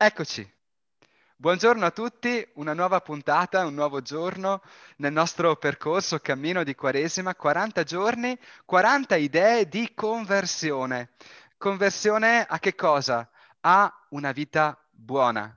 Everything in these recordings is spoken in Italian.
Eccoci. Buongiorno a tutti, una nuova puntata, un nuovo giorno nel nostro percorso cammino di Quaresima, 40 giorni, 40 idee di conversione. Conversione a che cosa? A una vita buona.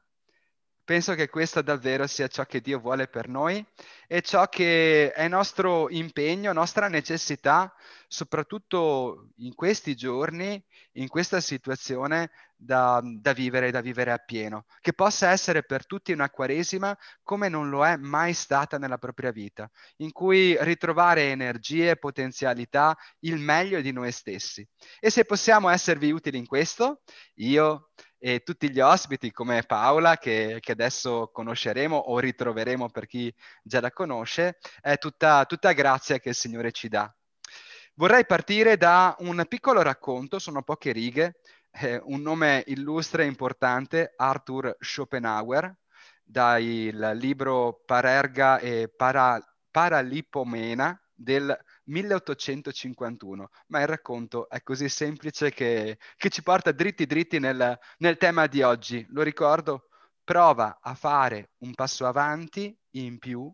Penso che questo davvero sia ciò che Dio vuole per noi e ciò che è nostro impegno, nostra necessità, soprattutto in questi giorni, in questa situazione da, da vivere, da vivere appieno, che possa essere per tutti una quaresima come non lo è mai stata nella propria vita, in cui ritrovare energie, potenzialità, il meglio di noi stessi. E se possiamo esservi utili in questo, io e tutti gli ospiti come Paola che, che, adesso conosceremo o ritroveremo per chi già la conosce, è tutta, tutta grazia che il Signore ci dà. Vorrei partire da un piccolo racconto, sono poche righe, eh, un nome illustre e importante, Arthur Schopenhauer, dal libro Parerga e Para, Paralipomena del 1851, ma il racconto è così semplice che, che ci porta dritti dritti nel, nel tema di oggi. Lo ricordo, prova a fare un passo avanti in più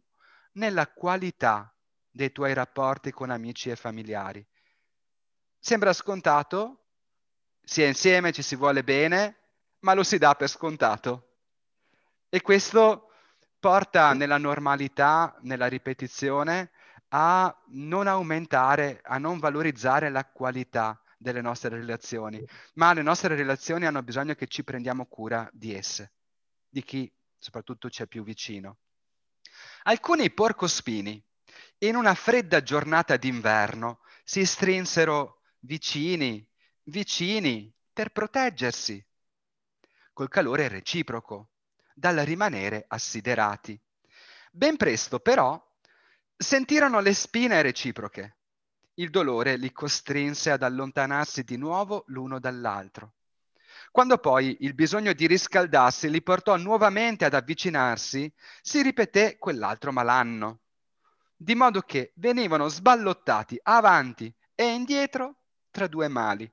nella qualità dei tuoi rapporti con amici e familiari. Sembra scontato, si è insieme, ci si vuole bene, ma lo si dà per scontato. E questo porta nella normalità, nella ripetizione, a non aumentare, a non valorizzare la qualità delle nostre relazioni, ma le nostre relazioni hanno bisogno che ci prendiamo cura di esse, di chi soprattutto ci è più vicino. Alcuni porcospini in una fredda giornata d'inverno si strinsero vicini, vicini, per proteggersi, col calore reciproco, dal rimanere assiderati. Ben presto però Sentirono le spine reciproche. Il dolore li costrinse ad allontanarsi di nuovo l'uno dall'altro. Quando poi il bisogno di riscaldarsi li portò nuovamente ad avvicinarsi, si ripeté quell'altro malanno, di modo che venivano sballottati avanti e indietro tra due mali.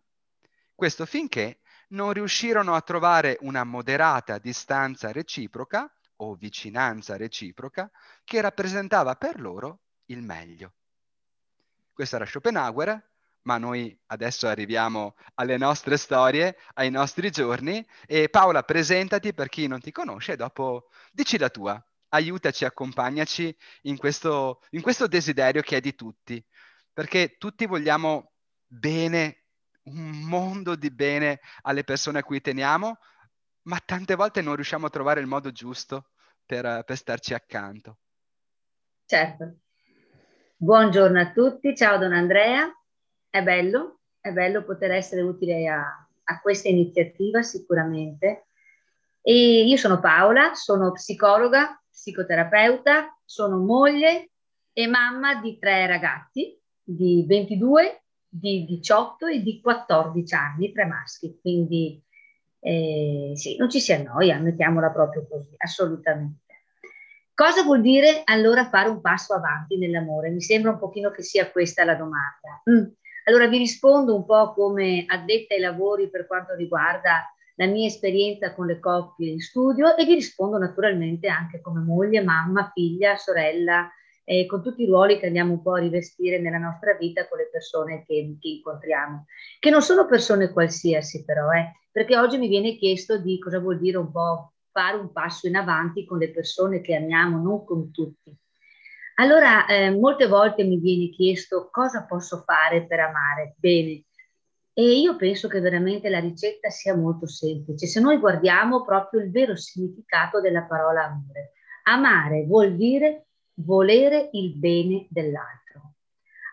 Questo finché non riuscirono a trovare una moderata distanza reciproca o vicinanza reciproca che rappresentava per loro il meglio. Questo era Schopenhauer, ma noi adesso arriviamo alle nostre storie, ai nostri giorni e Paola presentati per chi non ti conosce e dopo dici la tua, aiutaci, accompagnaci in questo, in questo desiderio che è di tutti, perché tutti vogliamo bene, un mondo di bene alle persone a cui teniamo, ma tante volte non riusciamo a trovare il modo giusto per, per starci accanto. Certo. Buongiorno a tutti, ciao Don Andrea. È bello, è bello poter essere utile a, a questa iniziativa sicuramente. E io sono Paola, sono psicologa, psicoterapeuta, sono moglie e mamma di tre ragazzi di 22, di 18 e di 14 anni, tre maschi. Quindi eh, sì, non ci si annoia, mettiamola proprio così, assolutamente. Cosa vuol dire allora fare un passo avanti nell'amore? Mi sembra un pochino che sia questa la domanda. Mm. Allora vi rispondo un po' come addetta ai lavori per quanto riguarda la mia esperienza con le coppie in studio e vi rispondo naturalmente anche come moglie, mamma, figlia, sorella, eh, con tutti i ruoli che andiamo un po' a rivestire nella nostra vita con le persone che, che incontriamo, che non sono persone qualsiasi però, eh, perché oggi mi viene chiesto di cosa vuol dire un po' fare un passo in avanti con le persone che amiamo, non con tutti. Allora, eh, molte volte mi viene chiesto cosa posso fare per amare bene. E io penso che veramente la ricetta sia molto semplice. Se noi guardiamo proprio il vero significato della parola amore. Amare vuol dire volere il bene dell'altro.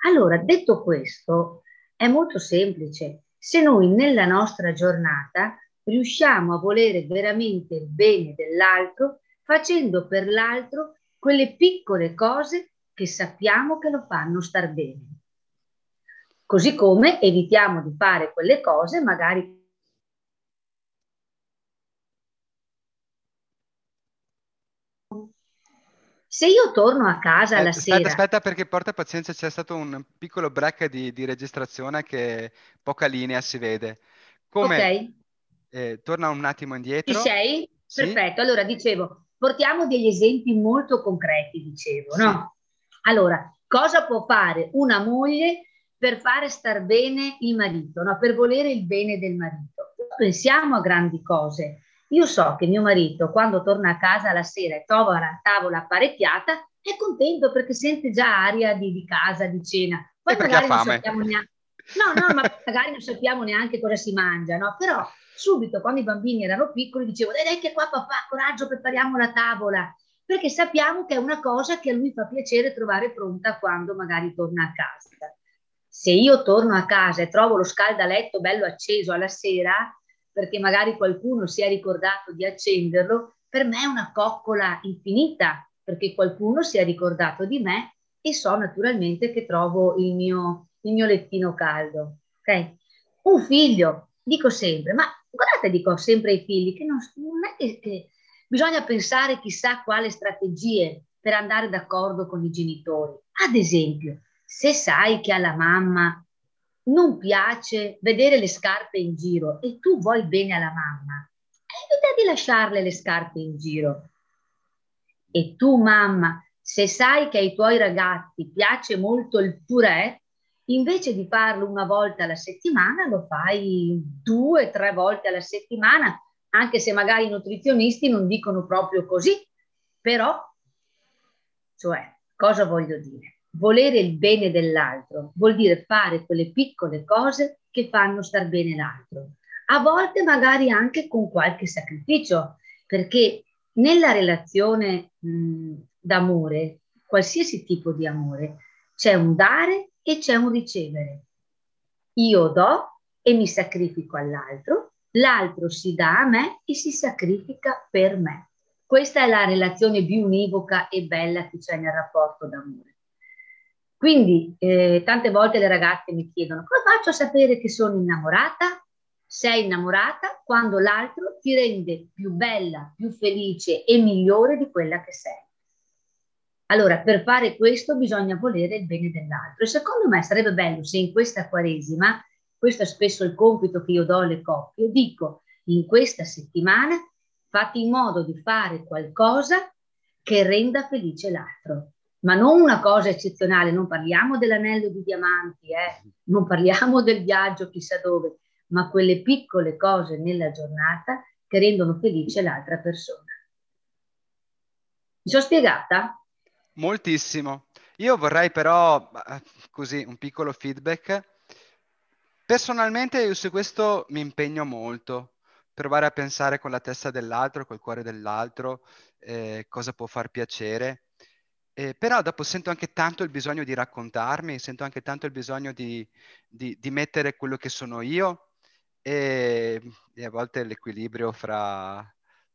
Allora, detto questo, è molto semplice. Se noi nella nostra giornata riusciamo a volere veramente il bene dell'altro facendo per l'altro quelle piccole cose che sappiamo che lo fanno star bene. Così come evitiamo di fare quelle cose magari Se io torno a casa eh, la aspetta, sera... Aspetta perché porta pazienza, c'è stato un piccolo break di, di registrazione che poca linea si vede. Come, ok. Eh, torna un attimo indietro. Ci sei? Sì. Perfetto. Allora, dicevo, portiamo degli esempi molto concreti, dicevo, sì. no? Allora, cosa può fare una moglie per fare star bene il marito, no? per volere il bene del marito. Pensiamo a grandi cose. Io so che mio marito, quando torna a casa la sera e trova la tavola apparecchiata, è contento perché sente già aria di, di casa, di cena. Poi magari non sappiamo neanche. No, no, ma magari non sappiamo neanche cosa si mangia, no? Però subito quando i bambini erano piccoli dicevo dai, dai che qua papà, coraggio, prepariamo la tavola, perché sappiamo che è una cosa che a lui fa piacere trovare pronta quando magari torna a casa se io torno a casa e trovo lo scaldaletto bello acceso alla sera, perché magari qualcuno si è ricordato di accenderlo, per me è una coccola infinita, perché qualcuno si è ricordato di me e so naturalmente che trovo il mio, il mio lettino caldo. Okay? Un figlio, dico sempre, ma guardate, dico sempre ai figli, che non, non è che, che bisogna pensare chissà quale strategie per andare d'accordo con i genitori. Ad esempio, se sai che alla mamma non piace vedere le scarpe in giro e tu vuoi bene alla mamma, evita di lasciarle le scarpe in giro. E tu, mamma, se sai che ai tuoi ragazzi piace molto il purè, invece di farlo una volta alla settimana, lo fai due, tre volte alla settimana, anche se magari i nutrizionisti non dicono proprio così. Però, cioè, cosa voglio dire? Volere il bene dell'altro vuol dire fare quelle piccole cose che fanno star bene l'altro. A volte magari anche con qualche sacrificio, perché nella relazione mh, d'amore, qualsiasi tipo di amore, c'è un dare e c'è un ricevere. Io do e mi sacrifico all'altro, l'altro si dà a me e si sacrifica per me. Questa è la relazione più univoca e bella che c'è nel rapporto d'amore. Quindi eh, tante volte le ragazze mi chiedono come faccio a sapere che sono innamorata? Sei innamorata quando l'altro ti rende più bella, più felice e migliore di quella che sei. Allora, per fare questo bisogna volere il bene dell'altro. E secondo me sarebbe bello se in questa Quaresima, questo è spesso il compito che io do alle coppie, dico in questa settimana fate in modo di fare qualcosa che renda felice l'altro ma non una cosa eccezionale, non parliamo dell'anello di diamanti, eh? non parliamo del viaggio chissà dove, ma quelle piccole cose nella giornata che rendono felice l'altra persona. Mi sono spiegata? Moltissimo. Io vorrei però, eh, così, un piccolo feedback. Personalmente io su questo mi impegno molto, provare a pensare con la testa dell'altro, col cuore dell'altro, eh, cosa può far piacere eh, però dopo sento anche tanto il bisogno di raccontarmi, sento anche tanto il bisogno di, di, di mettere quello che sono io e, e, a volte l'equilibrio fra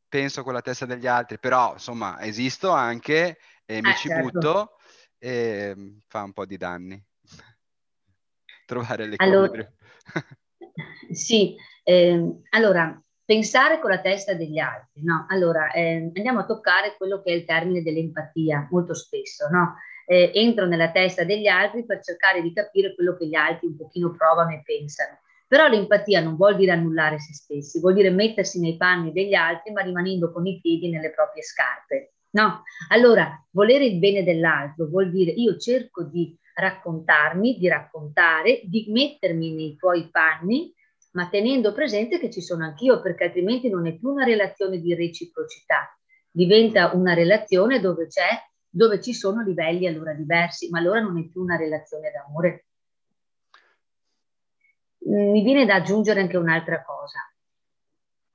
penso con la testa degli altri, però insomma esisto anche e mi eh, ci certo. butto e mm, fa un po' di danni trovare l'equilibrio. Allora, sì, eh, allora pensare con la testa degli altri, no? Allora, eh, andiamo a toccare quello che è il termine dell'empatia, molto spesso, no? Eh, entro nella testa degli altri per cercare di capire quello che gli altri un pochino provano e pensano. Però l'empatia non vuol dire annullare se stessi, vuol dire mettersi nei panni degli altri ma rimanendo con i piedi nelle proprie scarpe. No? Allora, volere il bene dell'altro vuol dire io cerco di raccontarmi, di raccontare, di mettermi nei tuoi panni ma tenendo presente che ci sono anch'io, perché altrimenti non è più una relazione di reciprocità, diventa una relazione dove c'è, dove ci sono livelli allora diversi, ma allora non è più una relazione d'amore. Mm, mi viene da aggiungere anche un'altra cosa.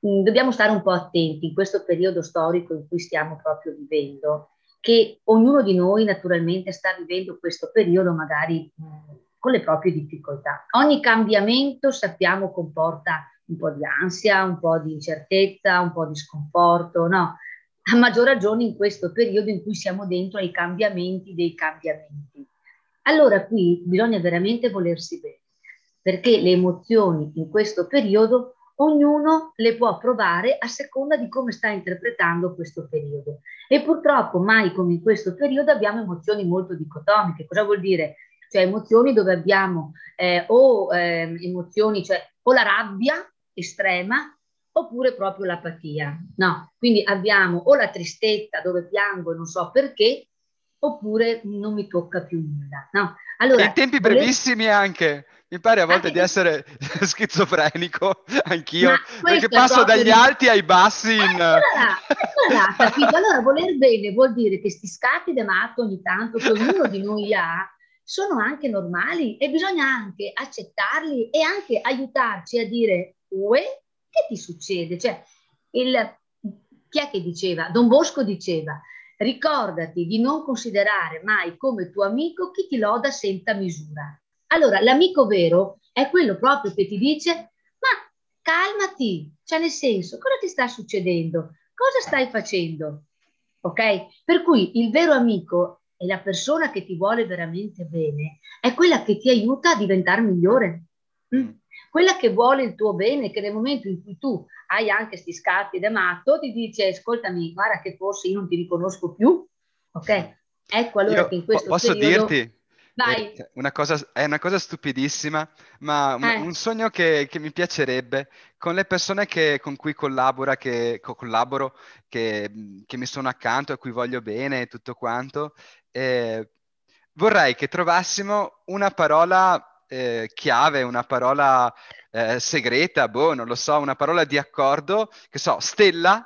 Mm, dobbiamo stare un po' attenti in questo periodo storico in cui stiamo proprio vivendo, che ognuno di noi naturalmente sta vivendo questo periodo magari mm, con le proprie difficoltà. Ogni cambiamento sappiamo comporta un po' di ansia, un po' di incertezza, un po' di sconforto, no? A maggior ragione in questo periodo in cui siamo dentro ai cambiamenti dei cambiamenti. Allora qui bisogna veramente volersi bene, perché le emozioni in questo periodo ognuno le può provare a seconda di come sta interpretando questo periodo. E purtroppo mai come in questo periodo abbiamo emozioni molto dicotomiche. Cosa vuol dire? Cioè emozioni dove abbiamo eh, o eh, emozioni, cioè o la rabbia estrema oppure proprio l'apatia. No, quindi abbiamo o la tristezza dove piango e non so perché, oppure non mi tocca più nulla. No? Allora, in tempi volevo... brevissimi anche. Mi pare a volte anche... di essere schizofrenico, anch'io, perché passo dagli di... alti ai bassi in... Allora, allora, capito? Allora, voler bene vuol dire che sti scatti di matto ogni tanto che ognuno di noi ha, sono anche normali e bisogna anche accettarli e anche aiutarci a dire, uè, che ti succede? Cioè, il, chi è che diceva? Don Bosco diceva, ricordati di non considerare mai come tuo amico chi ti loda senza misura. Allora, l'amico vero è quello proprio che ti dice, ma calmati, cioè nel senso, cosa ti sta succedendo? Cosa stai facendo? Ok? Per cui il vero amico e la persona che ti vuole veramente bene è quella che ti aiuta a diventare migliore. Mm? Quella che vuole il tuo bene, che nel momento in cui tu hai anche questi scatti da matto, ti dice ascoltami, guarda che forse io non ti riconosco più. Ok? Ecco allora io che in questo posso periodo... dirti Vai. È una cosa, è una cosa stupidissima, ma un, Eh. un sogno che, che mi piacerebbe con le persone che- con cui collabora, che, co- collaboro, che, che mi sono accanto, a cui voglio bene e tutto quanto. Eh, vorrei che trovassimo una parola eh, chiave, una parola eh, segreta, boh, non lo so, una parola di accordo, che so, stella,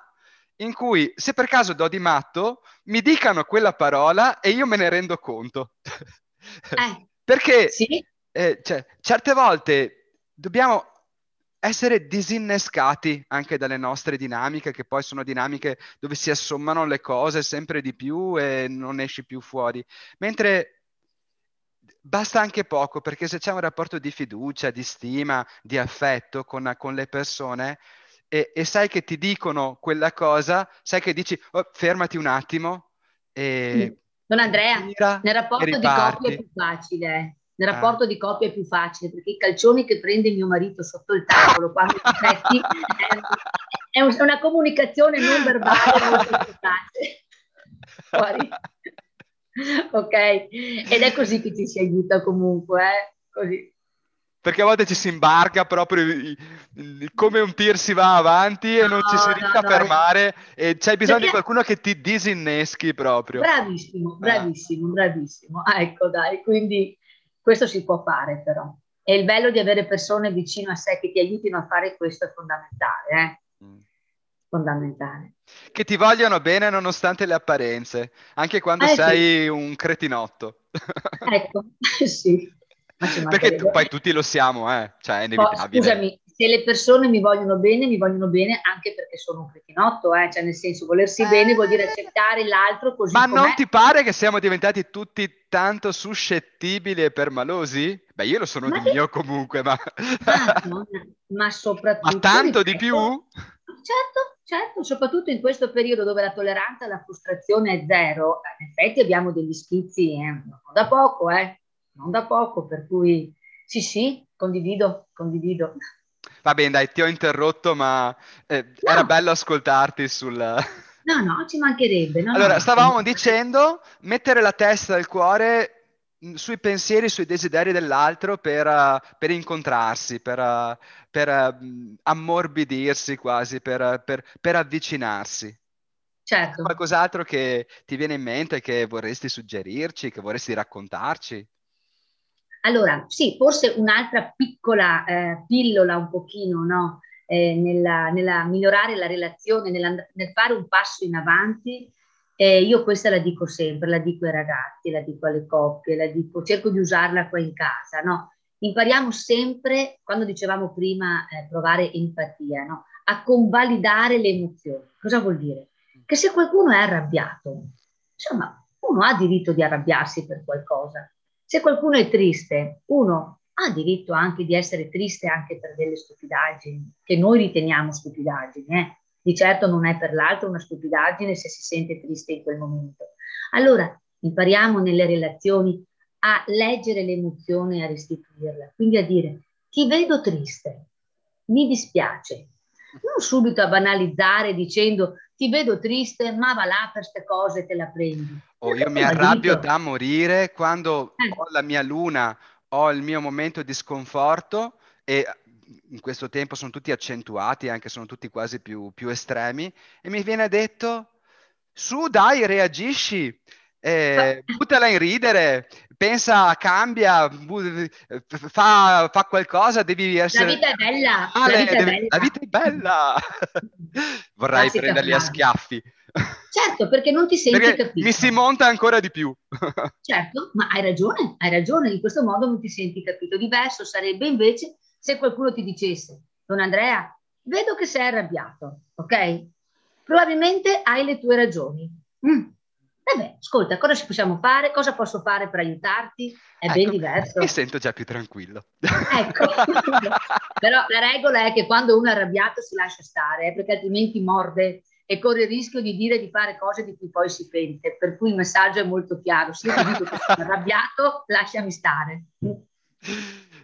in cui se per caso do di matto, mi dicano quella parola e io me ne rendo conto. Eh, Perché sì, eh, cioè, certe volte dobbiamo essere disinnescati anche dalle nostre dinamiche, che poi sono dinamiche dove si assommano le cose sempre di più e non esci più fuori. Mentre basta anche poco, perché se c'è un rapporto di fiducia, di stima, di affetto con, con le persone e, e sai che ti dicono quella cosa, sai che dici "Oh, fermati un attimo e Don Andrea, nel rapporto di coppia è più facile. Nel Ah. rapporto di coppia è più facile perché i calcioni che prende mio marito sotto il tavolo quando ti è, è un- è una comunicazione non verbale molto efficace. Fuori. Ok, ed è così che ci si aiuta comunque, eh? Così. Perché a volte ci si imbarca proprio i- i- come un tir si va avanti e non ci si No, riesce no, a no. fermare e c'hai bisogno di Perché- qualcuno che ti disinneschi proprio. Bravissimo, Ah. bravissimo, bravissimo. Ah, ecco, dai, quindi questo si può fare però. E il bello di avere persone vicino a sé che ti aiutino a fare questo è fondamentale, eh? Mm. Fondamentale. Che ti vogliono bene nonostante le apparenze, anche quando Eh, sì. sei un cretinotto. Ecco, sì. Perché tu- poi tutti lo siamo, eh? Cioè è inevitabile. scusami, se le persone mi vogliono bene, mi vogliono bene anche perché sono un cretinotto, eh? Cioè nel senso volersi Eh. bene vuol dire accettare l'altro così Ma com'è. non ti pare che siamo diventati tutti tanto suscettibili e permalosi? Beh, io lo sono Ma di che- mio comunque, ma... Madonna, ma soprattutto... Ma tanto di ripeto, più? Certo, certo, soprattutto in questo periodo dove la tolleranza alla frustrazione è zero, eh, in effetti abbiamo degli schizzi, eh, non da poco, eh, non da poco, per cui sì, sì, condivido, condivido. Va bene, dai, ti ho interrotto, ma eh, No. era bello ascoltarti sul... No, no, ci mancherebbe. no, Allora, no, stavamo dicendo mettere la testa e il cuore mh, sui pensieri, sui desideri dell'altro per, eh, per incontrarsi, per, eh, per, mh, ammorbidirsi quasi, per, per- per avvicinarsi. Certo. Qualcos'altro che ti viene in mente che vorresti suggerirci, che vorresti raccontarci? Allora, sì, forse un'altra piccola eh, pillola un pochino, no? Eh, nella, nella migliorare la relazione, nella- nel fare un passo in avanti. Eh, io questa la dico sempre, la dico ai ragazzi, la dico alle coppie, la dico, cerco di usarla qua in casa, no? Impariamo sempre, quando dicevamo prima, eh, provare empatia, no? A convalidare le emozioni. Cosa vuol dire? Che se qualcuno è arrabbiato, insomma, uno ha diritto di arrabbiarsi per qualcosa. Se qualcuno è triste, uno ha diritto anche di essere triste anche per delle stupidaggini, che noi riteniamo stupidaggini. eh. Di certo non è per l'altro una stupidaggine se si sente triste in quel momento. Allora, impariamo nelle relazioni a leggere l'emozione e a restituirla, quindi a dire ti vedo triste, mi dispiace. Non subito a banalizzare dicendo ti vedo triste, ma va là per queste cose te la prendi. O io mi arrabbio da morire quando Eh. ho la mia luna, ho il mio momento di sconforto e in questo tempo sono tutti accentuati, anche sono tutti quasi più, più estremi, e mi viene detto, su dai, reagisci, eh, buttala in ridere, pensa, cambia, fa, fa, qualcosa, devi essere... La vita è bella, ah, la, vita è bella. La vita è bella. Vorrei Classica prenderli a schiaffi. Certo, perché non ti senti perché capito. Mi si monta ancora di più. certo, ma hai ragione, hai ragione, in questo modo non ti senti capito. Diverso sarebbe invece se qualcuno ti dicesse, Don Andrea, vedo che sei arrabbiato, ok? Probabilmente hai le tue ragioni. Mm. Vabbè, ascolta, cosa ci possiamo fare? Cosa posso fare per aiutarti? È ecco, ben diverso. Mi sento già più tranquillo. Ecco, però la regola è che quando uno è arrabbiato si lascia stare, perché altrimenti morde e corre il rischio di dire di fare cose di cui poi si pente. Per cui il messaggio è molto chiaro. Se io ti dico che sono arrabbiato, lasciami stare.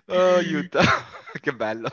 Oh, aiuto, che bello.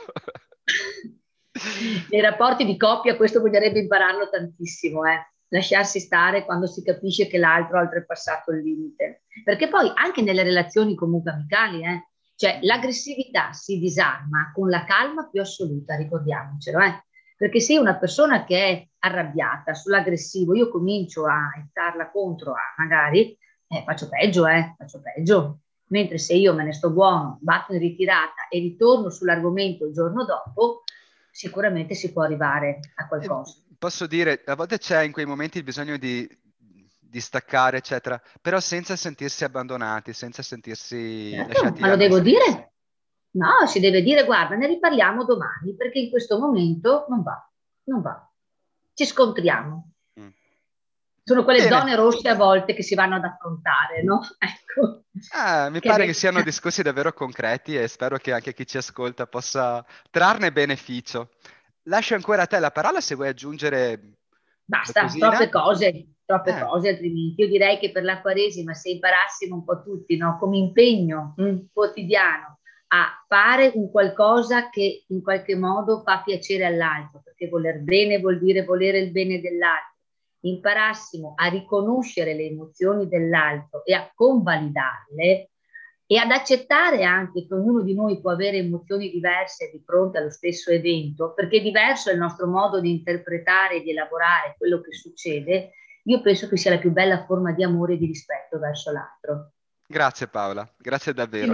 Nei rapporti di coppia questo bisognerebbe impararlo tantissimo, eh? lasciarsi stare quando si capisce che l'altro ha oltrepassato il limite. Perché poi anche nelle relazioni comunque amicali, eh? cioè l'aggressività si disarma con la calma più assoluta, ricordiamocelo, eh? Perché se una persona che è arrabbiata sull'aggressivo, io comincio a starla contro, a, magari eh, faccio peggio, eh, faccio peggio. Mentre se io me ne sto buono, batto in ritirata e ritorno sull'argomento il giorno dopo, sicuramente si può arrivare a qualcosa. Eh, posso dire, a volte c'è in quei momenti il bisogno di, di staccare, eccetera, però senza sentirsi abbandonati, senza sentirsi certo, lasciati. Ma lo devo dire? No, si deve dire, guarda, ne riparliamo domani, perché in questo momento non va, non va. Ci scontriamo. Mm. Sono quelle Bene. zone rosse a volte che si vanno ad affrontare, no? Ecco. Ah, mi che pare che siano discorsi davvero concreti e spero che anche chi ci ascolta possa trarne beneficio. Lascio ancora a te la parola se vuoi aggiungere. Basta, troppe cose, troppe eh. cose, altrimenti io direi che per la Quaresima se imparassimo un po' tutti, no? come impegno mm, quotidiano, a fare un qualcosa che in qualche modo fa piacere all'altro, perché voler bene vuol dire volere il bene dell'altro. Imparassimo a riconoscere le emozioni dell'altro e a convalidarle e ad accettare anche che ognuno di noi può avere emozioni diverse di fronte allo stesso evento, perché diverso è il nostro modo di interpretare e di elaborare quello che succede, io penso che sia la più bella forma di amore e di rispetto verso l'altro. Grazie Paola, grazie davvero.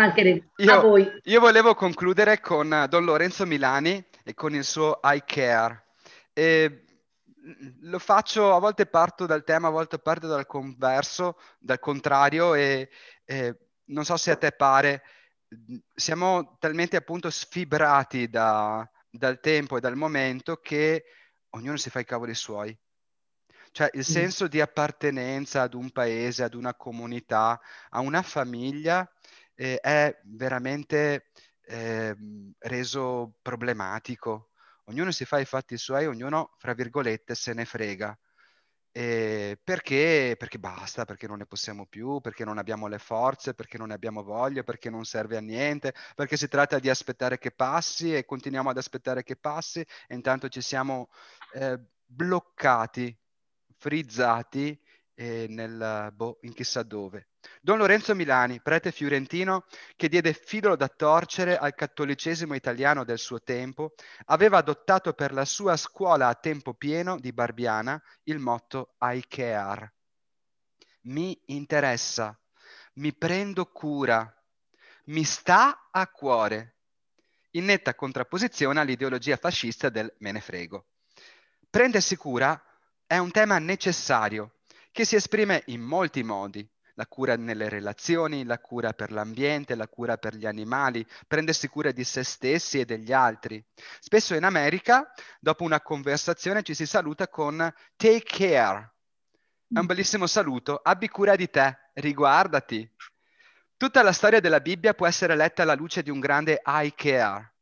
Io, a voi. Io volevo concludere con eh, Don Lorenzo Milani e con il suo I Care. E lo faccio, a volte parto dal tema, a volte parto dal converso, dal contrario e, e non so se a te pare, siamo talmente appunto sfibrati da, dal tempo e dal momento che ognuno si fa i cavoli suoi. Cioè il senso di appartenenza ad un paese, ad una comunità, a una famiglia eh, è veramente eh, reso problematico. Ognuno si fa i fatti suoi, ognuno, fra virgolette, se ne frega. Eh, perché? Perché basta, perché non ne possiamo più, perché non abbiamo le forze, perché non ne abbiamo voglia, perché non serve a niente, perché si tratta di aspettare che passi e continuiamo ad aspettare che passi e intanto ci siamo eh, bloccati frizzati eh, nel, boh, in chissà dove. Don Lorenzo Milani, prete fiorentino che diede filo da torcere al cattolicesimo italiano del suo tempo, aveva adottato per la sua scuola a tempo pieno di Barbiana il motto I care. Mi interessa, mi prendo cura, mi sta a cuore, in netta contrapposizione all'ideologia fascista del me ne frego. Prendersi cura è un tema necessario che si esprime in molti modi. La cura nelle relazioni, la cura per l'ambiente, la cura per gli animali, prendersi cura di se stessi e degli altri. Spesso in America, dopo una conversazione, ci si saluta con take care. È un mm. bellissimo saluto, abbi cura di te, riguardati. Tutta la storia della Bibbia può essere letta alla luce di un grande I care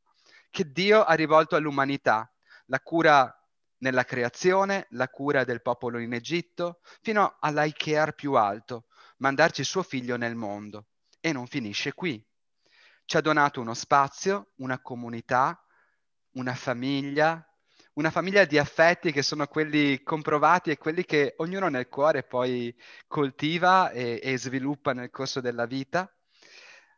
che Dio ha rivolto all'umanità, la cura nella creazione, la cura del popolo in Egitto, fino all'Ikear più alto, mandarci suo figlio nel mondo. E non finisce qui. Ci ha donato uno spazio, una comunità, una famiglia, una famiglia di affetti che sono quelli comprovati e quelli che ognuno nel cuore poi coltiva e, e sviluppa nel corso della vita.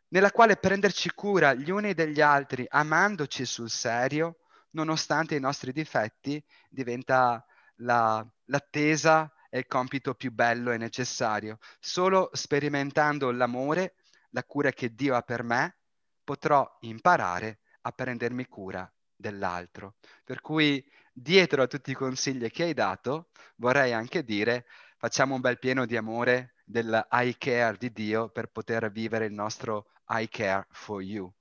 nella quale prenderci cura gli uni degli altri, amandoci sul serio, nonostante i nostri difetti, diventa la, l'attesa e il compito più bello e necessario. Solo sperimentando l'amore, la cura che Dio ha per me, potrò imparare a prendermi cura dell'altro. Per cui, dietro a tutti i consigli che hai dato, vorrei anche dire, facciamo un bel pieno di amore del I care di Dio per poter vivere il nostro I care for you.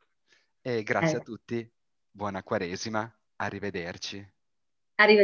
E grazie eh. a tutti, buona Quaresima, arrivederci. Arrivederci.